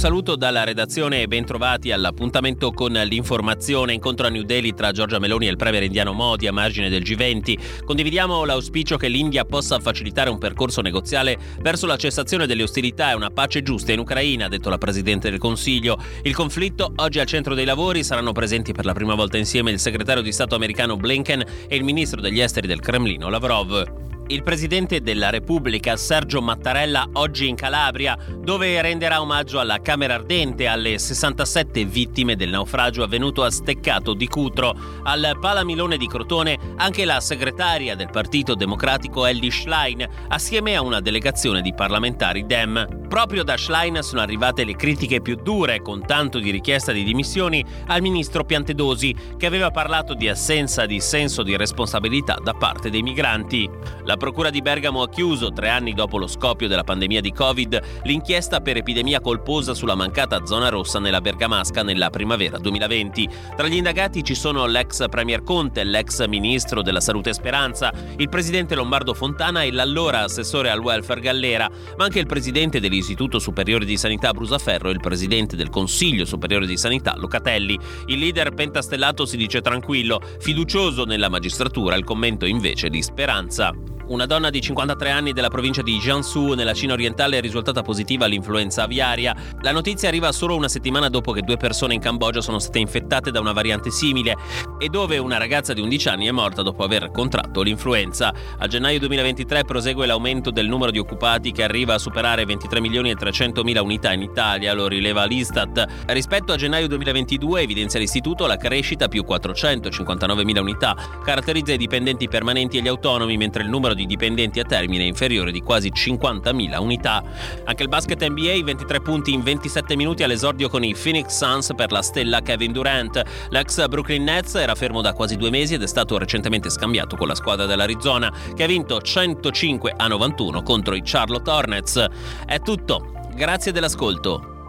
Saluto dalla redazione e bentrovati all'appuntamento con l'informazione. Incontro a New Delhi tra Giorgia Meloni e il premier indiano Modi a margine del G20. Condividiamo l'auspicio che l'India possa facilitare un percorso negoziale verso la cessazione delle ostilità e una pace giusta in Ucraina, ha detto la Presidente del Consiglio. Il conflitto oggi al centro dei lavori saranno presenti per la prima volta insieme il segretario di Stato americano Blinken e il ministro degli esteri del Cremlino Lavrov. Il presidente della Repubblica, Sergio Mattarella, oggi in Calabria, dove renderà omaggio alla Camera Ardente alle 67 vittime del naufragio avvenuto a Steccato di Cutro. Al Palamilone di Crotone anche la segretaria del Partito Democratico Ellie Schlein, assieme a una delegazione di parlamentari Dem. Proprio da Schlein sono arrivate le critiche più dure, con tanto di richiesta di dimissioni, al ministro Piantedosi, che aveva parlato di assenza di senso di responsabilità da parte dei migranti. La Procura di Bergamo ha chiuso, tre anni dopo lo scoppio della pandemia di Covid, l'inchiesta per epidemia colposa sulla mancata zona rossa nella Bergamasca nella primavera 2020. Tra gli indagati ci sono l'ex Premier Conte, l'ex ministro della Salute Speranza, il presidente Lombardo Fontana e l'allora assessore al welfare Gallera, ma anche il presidente dell'Istituto Superiore di Sanità Brusaferro e il presidente del Consiglio Superiore di Sanità Locatelli. Il leader pentastellato si dice tranquillo, fiducioso nella magistratura, il commento invece di speranza. Una donna di 53 anni della provincia di Jiangsu, nella Cina orientale, è risultata positiva all'influenza aviaria. La notizia arriva solo una settimana dopo che due persone in Cambogia sono state infettate da una variante simile e dove una ragazza di 11 anni è morta dopo aver contratto l'influenza. A gennaio 2023 prosegue l'aumento del numero di occupati che arriva a superare 23 milioni e 300 mila unità in Italia, lo rileva l'Istat. Rispetto a gennaio 2022, evidenzia l'istituto, la crescita più 459 mila unità caratterizza i dipendenti permanenti e gli autonomi, mentre il numero di dipendenti a termine inferiore di quasi 50.000 unità. Anche il basket NBA 23 punti in 27 minuti all'esordio con i Phoenix Suns per la stella Kevin Durant. L'ex Brooklyn Nets era fermo da quasi due mesi ed è stato recentemente scambiato con la squadra dell'Arizona che ha vinto 105 a 91 contro i Charlotte Hornets. È tutto, grazie dell'ascolto.